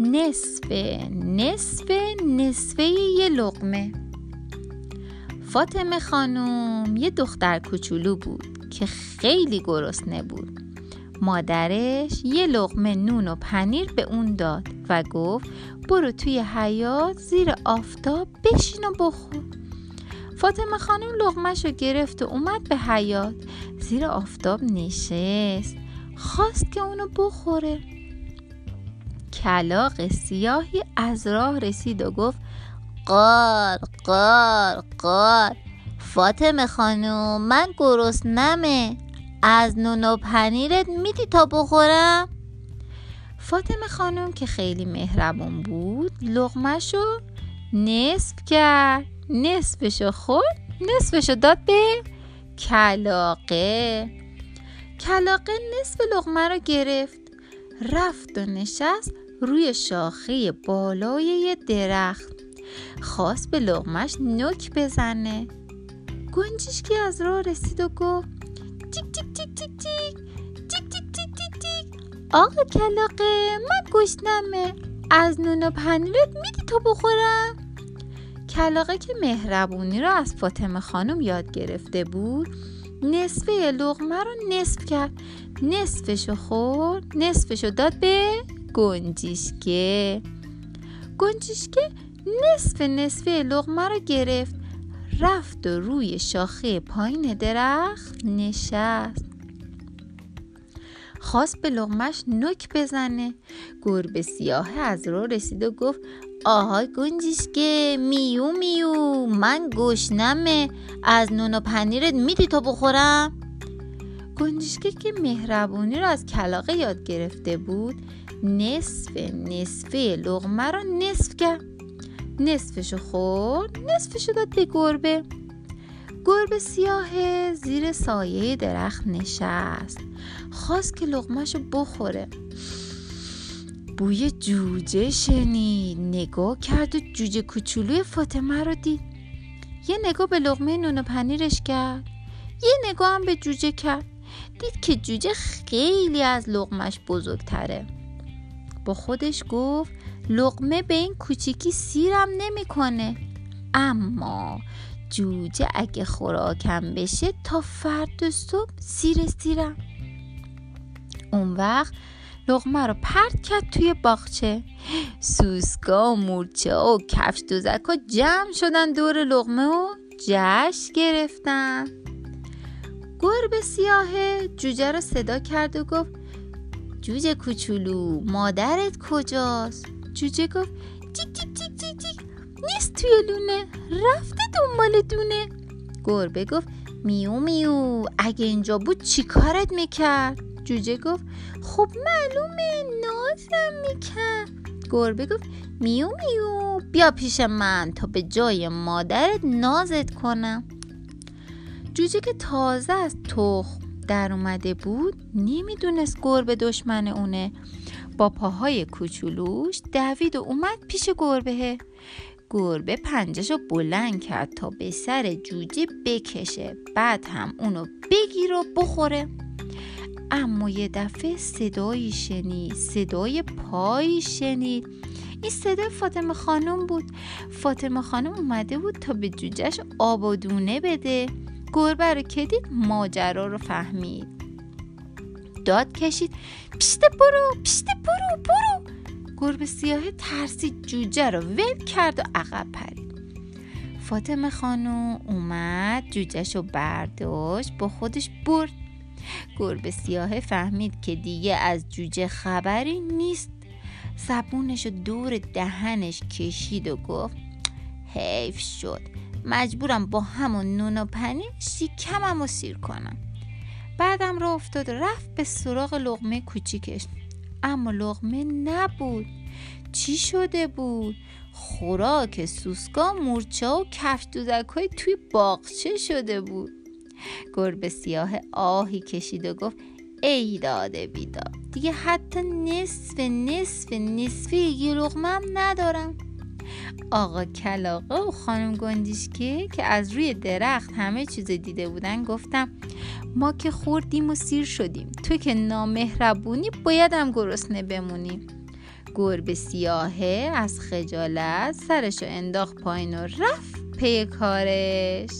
نصف نصفه یه لقمه. فاطمه خانم یه دختر کوچولو بود که خیلی گرسنه بود. مادرش یه لقمه نون و پنیر به اون داد و گفت برو توی حیات زیر آفتاب بشین و بخور. فاطمه خانم لغمش رو گرفت و اومد به حیات زیر آفتاب نشست خواست که اونو بخوره. کلاق سیاهی از راه رسید و گفت قار قار قار فاطمه خانم من گرسنمه از نون و پنیرت میدی تا بخورم؟ فاطمه خانم که خیلی مهربون بود لغمشو نصف کرد. نصفشو خورد نصفشو داد به کلاقه کلاقه نصف لغمه رو گرفت رفت و نشست روی شاخه بالای یه درخت. خواست به لغمش نک بزنه. گنجشکی از راه رسید و گفت تیک تیک تیک تیک تیک تیک تیک تیک تیک تیک آقا کلاقه من گشنمه. از نون و پنیرت میدی تا بخورم. کلاقه که مهربونی رو از فاطمه خانم یاد گرفته بود نصفه لغمه رو نصف کرد. نصفشو خورد نصفشو داد به گنجیشکه گنجیشکه نصف نصفه لغمه رو گرفت رفت و روی شاخه پایین درخت نشست. خواست به لغمش نک بزنه. گربه سیاه از رو رسید و گفت آهای گنجیشکه میو میو من گشنمه. از نون و پنیرت میدی تا بخورم؟ گنجیشکه که مهربونی رو از کلاقه یاد گرفته بود نصف نصفه لغمه رو نصف کرد. نصفشو خورد نصفشو داد به گربه. گربه سیاه زیر سایه درخت نشست. خواست که لغمشو بخوره. بوی جوجه شنید. نگاه کرد و جوجه کوچولوی فاطمه رو دید. یه نگاه به لغمه نون و پنیرش کرد. یه نگاه هم به جوجه کرد. دید که جوجه خیلی از لغمش بزرگتره. با خودش گفت لقمه به این کوچیکی سیرم نمی‌کنه. اما جوجه اگه خوراکم بشه تا فرد صبح سیر سیرم. اون وقت لغمه رو پرت کرد توی باغچه. سوسکا و مورچه و کفش دوزک ها جمع شدن دور لغمه و جشن گرفتن. گربه سیاه جوجه رو صدا کرد و گفت جوجه کوچولو مادرت کجاست؟ جوجه گفت چیک چیک چیک چیک چیک نیست توی لونه رفته دنبال دونه. گربه گفت میو میو اگه اینجا بود چی کارت می‌کرد؟ جوجه گفت خب معلومه نازم می‌کرد. گربه گفت میو میو بیا پیش من تا به جای مادرت نازت کنم. جوجه که تازه از تخم در اومده بود نمی‌دونست گربه دشمن اونه. با پاهای کوچولوش دوید و اومد پیش گربه. گربه پنجشو بلند کرد تا به سر جوجه بکشه. بعد هم اونو بگیر و بخوره. اما یه دفعه صدایی شنید صدای پایی شنید. این صدای فاطمه خانم بود. فاطمه خانم اومده بود تا به جوجهش آبادونه بده. گربه رو که دید ماجرا رو فهمید. داد کشید پیشته برو پیشته برو برو. گربه سیاه ترسید جوجه رو ول کرد و عقب پرید. فاطمه خانو اومد جوجهش رو برداشت با خودش برد. گربه سیاه فهمید که دیگه از جوجه خبری نیست. زبونش رو دور دهنش کشید و گفت حیف شد. مجبورم با همون نون و پنیر شیکمم و سیر کنم. بعدم را افتاد رفت به سراغ لغمه کوچیکش. اما لغمه نبود. چی شده بود؟ خوراک سوسکا مورچه و کفش دوزک های توی باغچه شده بود. گربه سیاه آهی کشید و گفت ای داده بیداد دیگه حتی نصف نصف نصف یه لغمه ندارم. آقا کلاقه و خانم گندیشکه که از روی درخت همه چیز دیده بودن گفتم ما که خوردیم و سیر شدیم. تو که نامهربونی باید هم گرسنه بمونیم گربه سیاهه از خجالت سرشو انداخت پایین و رفت پی کارش.